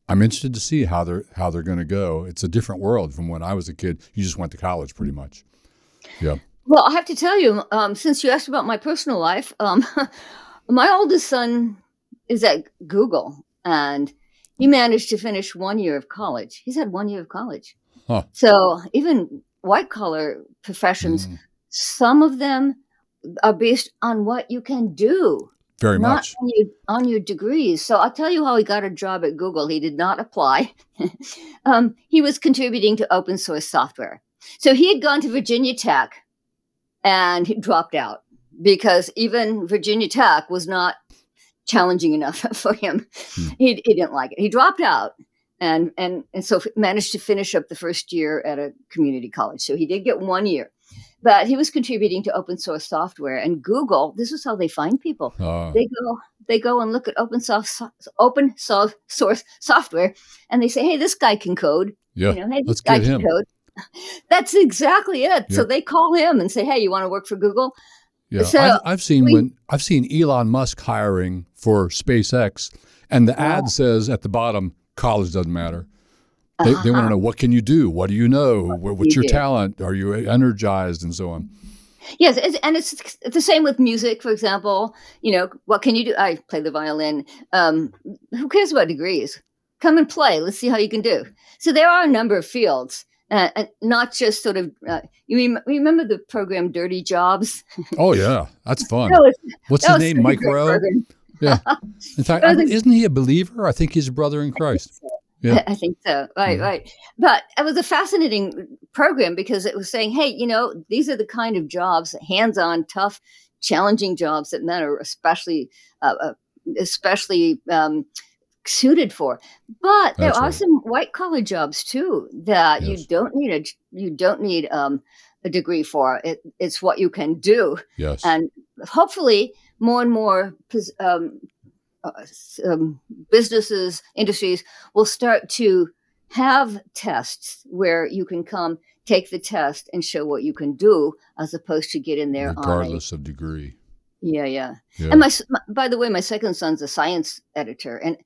I'm interested to see how they're how they're going to go. It's a different world from when I was a kid. You just went to college, pretty much. Yeah. Well, I have to tell you, um, since you asked about my personal life, um, my oldest son is at Google, and he managed to finish one year of college. He's had one year of college. Huh. So even white collar professions, mm. some of them are based on what you can do. Very much. On your, on your, degrees. So I'll tell you how he got a job at Google. He did not apply. um, he was contributing to open source software. So he had gone to Virginia Tech and he dropped out because even Virginia Tech was not challenging enough for him. Hmm. He, he didn't like it. He dropped out and, and, and so managed to finish up the first year at a community college. So he did get one year. But he was contributing to open source software and Google. This is how they find people. Uh, they go they go and look at open source open source software, and they say, "Hey, this guy can code." Yeah, you know, hey, let's get him. Code. That's exactly it. So they call him and say, "Hey, you want to work for Google?" Yeah, so I've, I've seen we, when I've seen Elon Musk hiring for SpaceX, and the ad says at the bottom, "College doesn't matter." They, uh-huh. they want to know what can you do, what do you know, what what's you your do. talent, are you energized, and so on. Yes, it's, and it's, it's, the same with music, for example. You know, what can you do? I play the violin. Um, who cares about degrees? come and play. Let's see how you can do. So there are a number of fields, uh, not just sort of. Uh, you rem- remember the program Dirty Jobs? Oh yeah, that's fun. That was- What's that his name? Mike Rowe. Yeah. In fact, I- isn't he a believer? I think he's a brother in Christ. Yeah. I think so. Right, right. But it was a fascinating program because it was saying, hey, you know, these are the kind of jobs, hands on, tough, challenging jobs that men are especially, uh, uh, especially um, suited for. But there That's are right. some white collar jobs too that Yes. you don't need a you don't need um, a degree for. It, it's what you can do Yes. and hopefully more and more um, uh, um, businesses industries will start to have tests where you can come take the test and show what you can do as opposed to get in there on a, Regardless of degree. yeah yeah Yeah. and my, my by the way my second son's a science editor and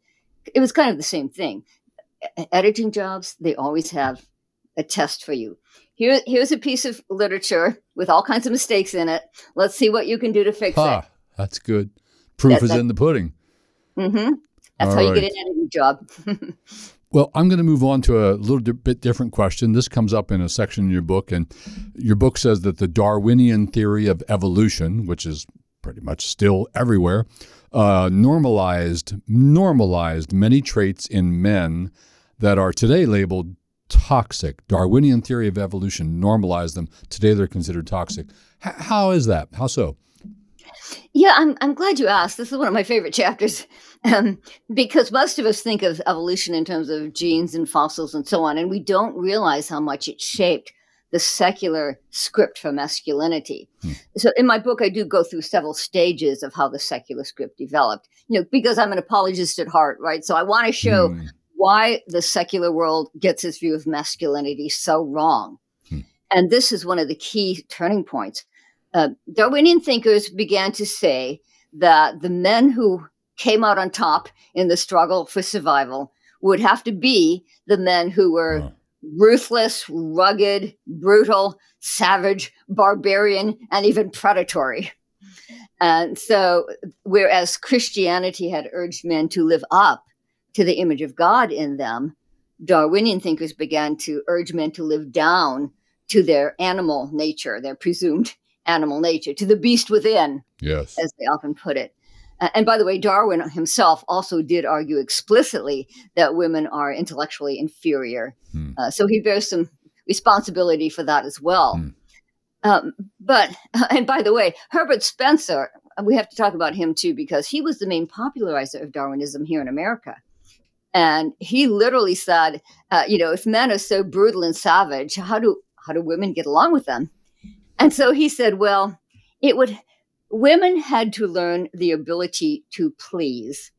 it was kind of the same thing editing jobs they always have a test for you here here's a piece of literature with all kinds of mistakes in it let's see what you can do to fix it Ha, that's good. Proof That- is that- in the pudding. Mm-hmm. That's All how you right. get an editing job. Well, I'm going to move on to a little di- bit different question. This comes up in a section in your book, and your book says that the Darwinian theory of evolution, which is pretty much still everywhere, uh, normalized normalized many traits in men that are today labeled toxic. Darwinian theory of evolution normalized them. Today they're considered toxic. H- how is that? How so? yeah, I'm, I'm glad you asked. This is one of my favorite chapters um, because most of us think of evolution in terms of genes and fossils and so on, and we don't realize how much it shaped the secular script for masculinity. Hmm. So in my book, I do go through several stages of how the secular script developed. You know, because I'm an apologist at heart, right? So I want to show Hmm. why the secular world gets its view of masculinity so wrong. Hmm. And this is one of the key turning points. Uh, Darwinian thinkers began to say that the men who came out on top in the struggle for survival would have to be the men who were Huh. Ruthless, rugged, brutal, savage, barbarian, and even predatory. And so, whereas Christianity had urged men to live up to the image of God in them, Darwinian thinkers began to urge men to live down to their animal nature, their presumed animal nature, to the beast within, Yes. as they often put it. Uh, and by the way, Darwin himself also did argue explicitly that women are intellectually inferior. Hmm. Uh, so he bears some responsibility for that as well. Hmm. Um, but, and by the way, Herbert Spencer, we have to talk about him too, because he was the main popularizer of Darwinism here in America. And he literally said, uh, you know, if men are so brutal and savage, how do how do women get along with them? And so he said, well, it would women had to learn the ability to please.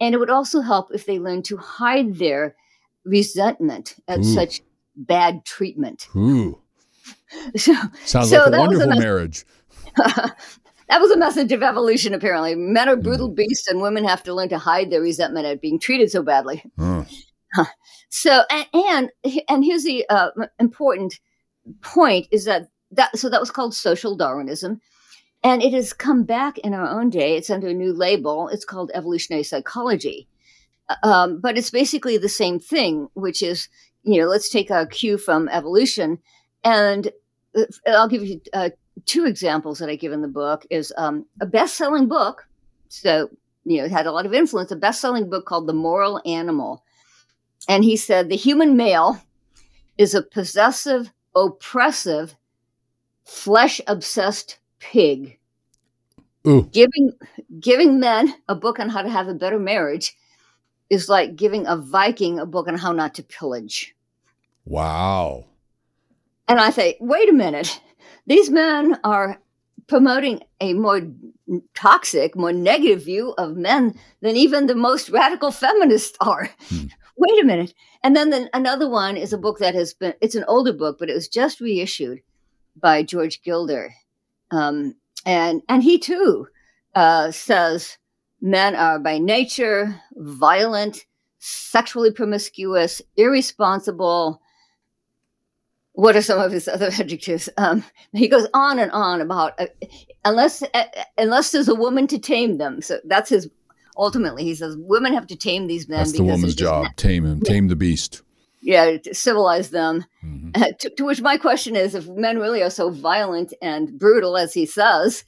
And it would also help if they learned to hide their resentment at Ooh. such bad treatment. Ooh. So Sounds So like a that was a wonderful marriage. that was a message of evolution, apparently. Men are Mm. brutal beasts, and women have to learn to hide their resentment at being treated so badly. Huh. So, and and, and here's the uh, important point: is that that so that was called social Darwinism, and it has come back in our own day. It's under a new label. It's called evolutionary psychology, Uh, um, but it's basically the same thing, which is you know let's take a cue from evolution, and uh, I'll give you uh, two examples that I give in the book. Is um, a best-selling book, so you know it had a lot of influence. A best-selling book called The Moral Animal and he said the human male is a possessive, oppressive, flesh obsessed pig. Ooh. Giving giving men a book on how to have a better marriage is like giving a Viking a book on how not to pillage. Wow. And I say, wait a minute, these men are promoting a more toxic, more negative view of men than even the most radical feminists are. Hmm. Wait a minute. And then the, another one is a book that has been, it's an older book, but it was just reissued by George Gilder. Um, and, and he too uh, says men are by nature violent, sexually promiscuous, irresponsible, what are some of his other adjectives? Um, he goes on and on about uh, unless uh, unless there's a woman to tame them. So that's his ultimately he says women have to tame these men. That's the woman's job. Not, tame him. Yeah. Tame the beast. Yeah, to civilize them. Mm-hmm. Uh, to, to which my question is: If men really are so violent and brutal as he says,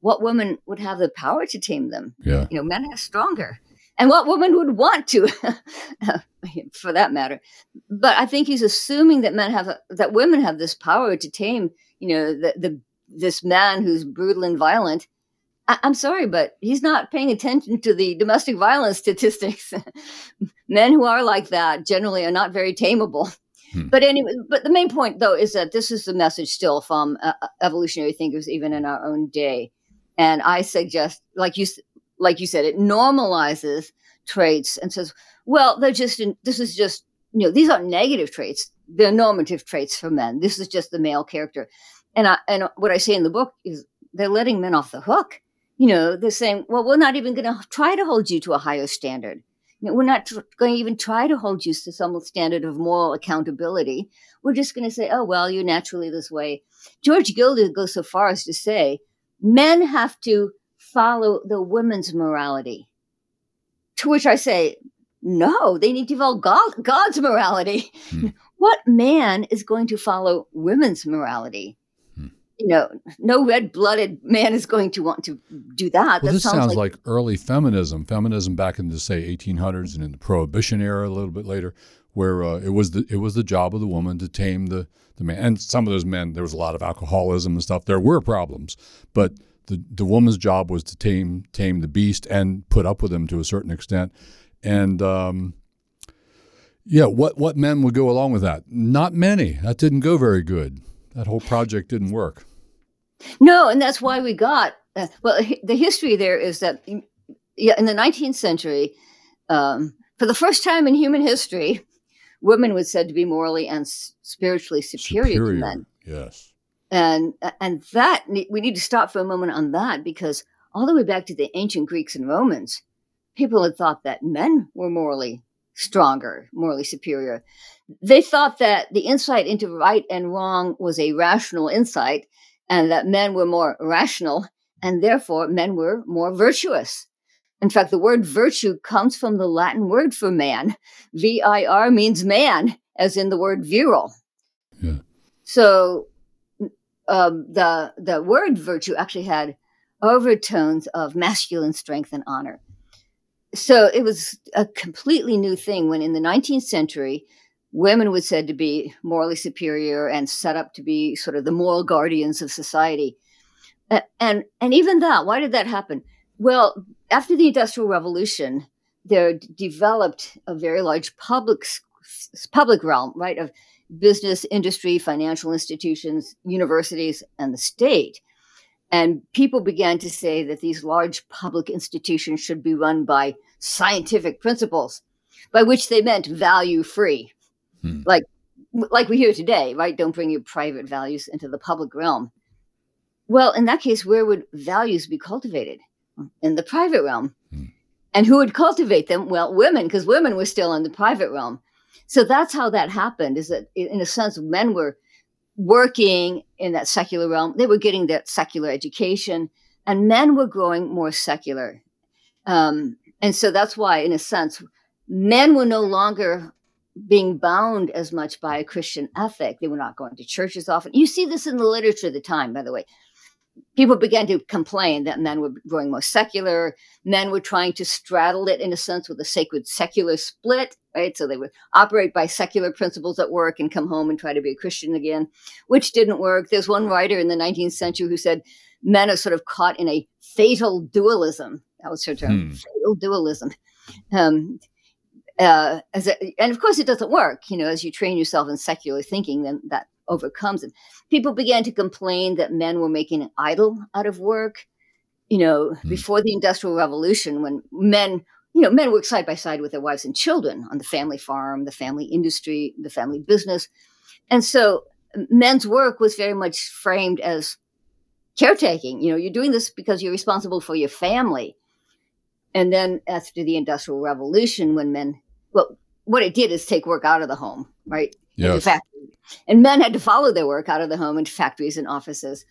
what woman would have the power to tame them? Yeah, you know, men are stronger and what woman would want to for that matter but i think he's assuming that men have a, that women have this power to tame you know the, the this man who's brutal and violent I, am sorry but he's not paying attention to the domestic violence statistics men who are like that generally are not very tameable hmm. but anyway but the main point though is that this is the message still from uh, uh evolutionary thinkers even in our own day and i suggest like you like you said, it normalizes traits and says, well, they're just, in, this is just, you know, these aren't negative traits. They're normative traits for men. This is just the male character. And I, and what I say in the book is they're letting men off the hook. You know, they're saying, well, we're not even going to try to hold you to a higher standard. You know, we're not tr- going to even try to hold you to some standard of moral accountability. We're just going to say, oh, well, you're naturally this way. George Gilder goes so far as to say men have to follow the women's morality. To which I say, no, they need to follow God, God's morality. Hmm. What man is going to follow women's morality? You know, no red blooded man is going to want to do that. Well, that this sounds, sounds like, like, early feminism, feminism back in the say 1800s and in the Prohibition era a little bit later, where uh, it was the it was the job of the woman to tame the the man. And some of those men, there was a lot of alcoholism and stuff. There were problems, but the, the woman's job was to tame tame the beast and put up with him to a certain extent. And um, yeah, what what men would go along with that? Not many. That didn't go very good. That whole project didn't work. No, and that's why we got uh, well. The history there is that yeah, in the 19th century, um, for the first time in human history, women were said to be morally and spiritually superior, superior to men. Yes and and that we need to stop for a moment on that because all the way back to the ancient greeks and romans people had thought that men were morally stronger morally superior they thought that the insight into right and wrong was a rational insight and that men were more rational and therefore men were more virtuous in fact the word virtue comes from the latin word for man vir means man as in the word virile yeah. so um, the the word virtue actually had overtones of masculine strength and honor. So it was a completely new thing when in the 19th century, women were said to be morally superior and set up to be sort of the moral guardians of society. And and even that, why did that happen? Well, after the Industrial Revolution, there developed a very large public public realm, right, of business, industry, financial institutions, universities, and the state. And people began to say that these large public institutions should be run by scientific principles, by which they meant value free. Hmm. Like like we hear today, right? Don't bring your private values into the public realm. Well, in that case, where would values be cultivated? In the private realm. Hmm. And who would cultivate them? Well, women, because women were still in the private realm. So that's how that happened. Is that in a sense, men were working in that secular realm. They were getting that secular education, and men were growing more secular. Um, and so that's why, in a sense, men were no longer being bound as much by a Christian ethic. They were not going to churches often. You see this in the literature of the time, by the way people began to complain that men were growing more secular. Men were trying to straddle it in a sense with a sacred secular split, right? So they would operate by secular principles at work and come home and try to be a Christian again, which didn't work. There's one writer in the 19th century who said men are sort of caught in a fatal dualism. That was her term, hmm. fatal dualism. Um, uh, a, and of course, it doesn't work. You know, as you train yourself in secular thinking, then that overcomes it. People began to complain that men were making an idol out of work. You know, mm. before the Industrial Revolution, when men, you know, men worked side by side with their wives and children on the family farm, the family industry, the family business. And so men's work was very much framed as caretaking. You know, you're doing this because you're responsible for your family. And then after the Industrial Revolution, when men, well, what it did is take work out of the home, right? Yes. And men had to follow their work out of the home into factories and offices.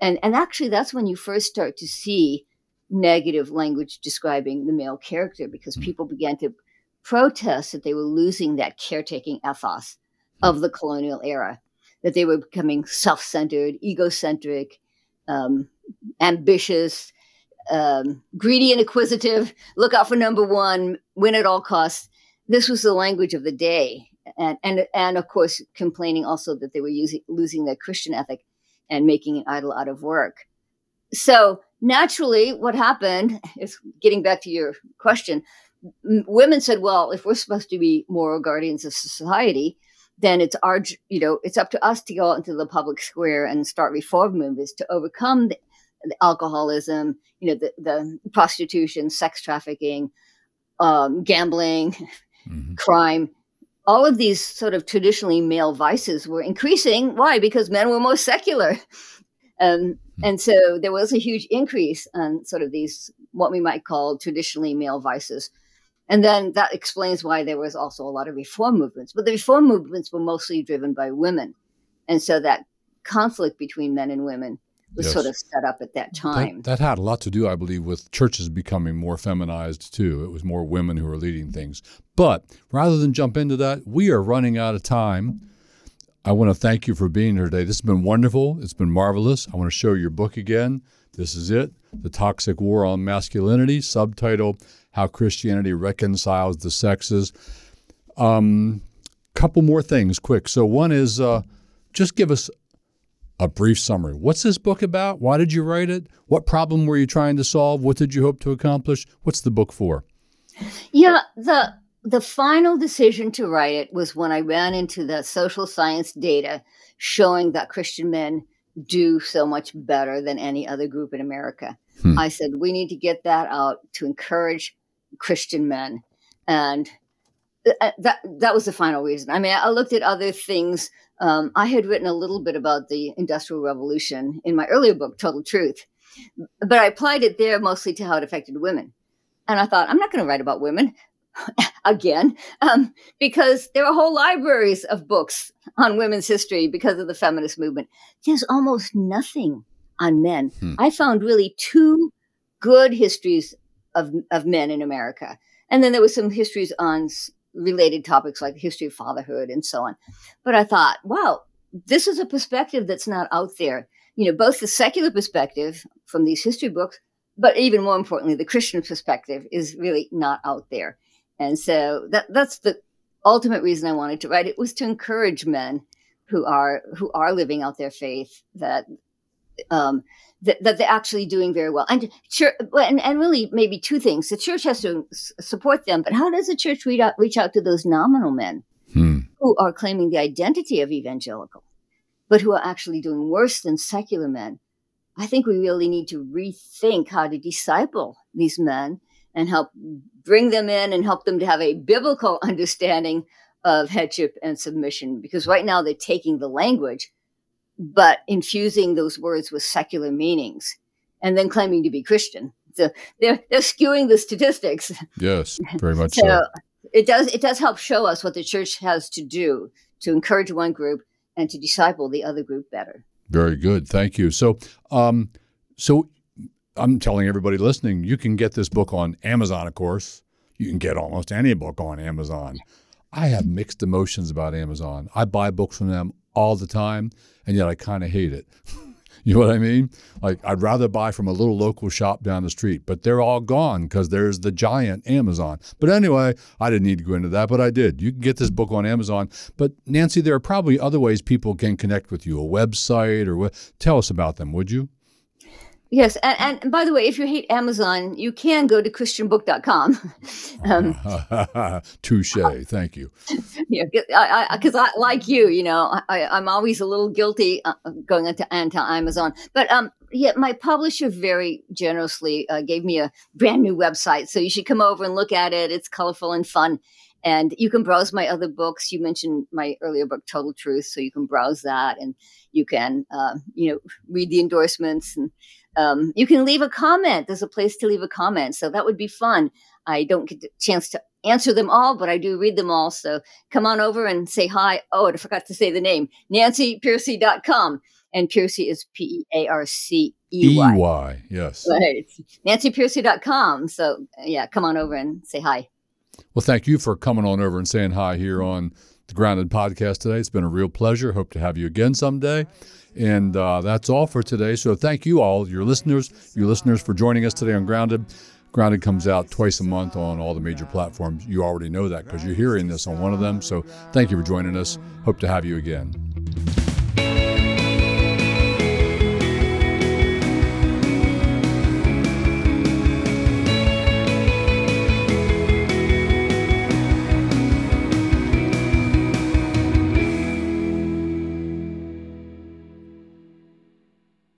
And, and actually, that's when you first start to see negative language describing the male character because mm. people began to protest that they were losing that caretaking ethos of the colonial era, that they were becoming self centered, egocentric, um, ambitious, um, greedy and acquisitive, look out for number one, win at all costs. This was the language of the day. And, and, and of course, complaining also that they were using, losing their Christian ethic and making an idol out of work. So naturally, what happened is getting back to your question. women said, "Well, if we're supposed to be moral guardians of society, then it's our, you know, it's up to us to go out into the public square and start reform movements to overcome the, the alcoholism, you know, the, the prostitution, sex trafficking, um, gambling, mm-hmm. crime." All of these sort of traditionally male vices were increasing. Why? Because men were more secular. Um, Hmm. And so there was a huge increase on sort of these, what we might call traditionally male vices. And then that explains why there was also a lot of reform movements. But the reform movements were mostly driven by women. And so that conflict between men and women was yes. sort of set up at that time. That, that, had a lot to do, I believe, with churches becoming more feminized too. It was more women who were leading things. But rather than jump into that, we are running out of time. I want to thank you for being here today. This has been wonderful. It's been marvelous. I want to show your book again. This is it The Toxic War on Masculinity, subtitle How Christianity Reconciles the Sexes. Um, couple more things quick. So, one is uh, just give us a brief summary. What's this book about? Why did you write it? What problem were you trying to solve? What did you hope to accomplish? What's the book for? Yeah, the the final decision to write it was when I ran into the social science data showing that Christian men do so much better than any other group in America. Hmm. I said, we need to get that out to encourage Christian men. And that that was the final reason. I mean, I looked at other things. Um, I had written a little bit about the Industrial Revolution in my earlier book, Total Truth, but I applied it there mostly to how it affected women. And I thought, I'm not going to write about women. again, um, because there are whole libraries of books on women's history because of the feminist movement. There's almost nothing on men. Hmm. I found really two good histories of, of men in America. And then there was some histories on related topics like the history of fatherhood and so on. But I thought, wow, this is a perspective that's not out there. You know, both the secular perspective from these history books, but even more importantly, the Christian perspective is really not out there. And so that that's the ultimate reason I wanted to write it was to encourage men who are who are living out their faith that um, that, that, they're actually doing very well. And sure, and, and really maybe two things: the church has to support them, but how does the church reach out, reach out to those nominal men hmm. who are claiming the identity of evangelical, but who are actually doing worse than secular men? I think we really need to rethink how to disciple these men and help bring them in and help them to have a biblical understanding of headship and submission because right now they're taking the language but infusing those words with secular meanings and then claiming to be christian so they're they're skewing the statistics yes very much so, so it does it does help show us what the church has to do to encourage one group and to disciple the other group better very good thank you so um so I'm telling everybody listening, you can get this book on Amazon, of course. You can get almost any book on Amazon. I have mixed emotions about Amazon. I buy books from them all the time, and yet I kind of hate it. you know what I mean? Like, I'd rather buy from a little local shop down the street, but they're all gone because there's the giant Amazon. But anyway, I didn't need to go into that, but I did. You can get this book on Amazon. But Nancy, there are probably other ways people can connect with you, a website or what. Tell us about them, would you? Yes, and, and by the way, if you hate Amazon, you can go to christianbook.com. um, Touche. Thank you. Yeah, because I, I, I, like you, you know, I, I'm always a little guilty uh, going into anti Amazon. But um, yeah, my publisher very generously uh, gave me a brand new website, so you should come over and look at it. It's colorful and fun. And you can browse my other books. You mentioned my earlier book, Total Truth, so you can browse that, and you can, uh, you know, read the endorsements and um, you can leave a comment. There's a place to leave a comment. So that would be fun. I don't get the chance to answer them all, but I do read them all. So come on over and say hi. Oh, I forgot to say the name, nancypearcey.com. and Pearcey is P E A R C E Y. E Y, yes. Right. NancyPearcey.com. So, yeah, come on over and say hi. Well, thank you for coming on over and saying hi here on the Grounded podcast today. It's been a real pleasure. Hope to have you again someday. And uh, that's all for today. So thank you all, your listeners, your listeners for joining us today on Grounded. Grounded comes out twice a month on all the major platforms. You already know that because you're hearing this on one of them. So thank you for joining us. Hope to have you again.